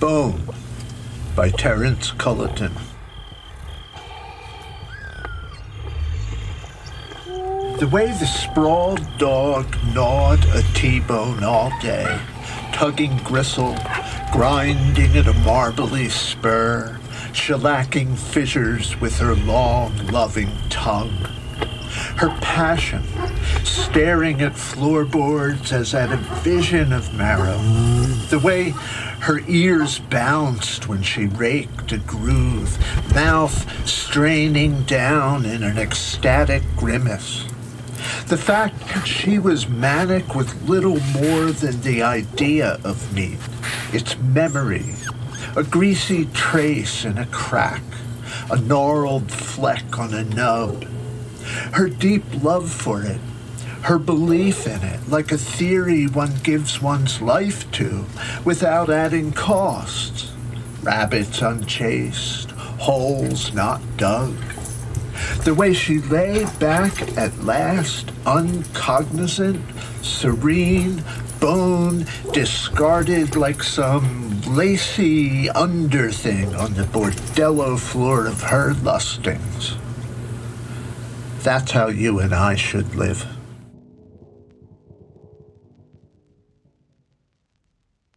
Bone by Terence Culleton. The way the sprawled dog gnawed a T-bone all day, tugging gristle, grinding at a marbly spur, shellacking fissures with her long, loving tongue. Her passion, staring at floorboards as at a vision of marrow. The way her ears bounced when she raked a groove, mouth straining down in an ecstatic grimace. The fact that she was manic with little more than the idea of meat, its memory, a greasy trace in a crack, a gnarled fleck on a nub. Her deep love for it, her belief in it, like a theory one gives one's life to without adding costs. Rabbits unchased, holes not dug. The way she lay back at last, uncognizant, serene, bone discarded like some lacy underthing on the bordello floor of her lustings. That's how you and I should live.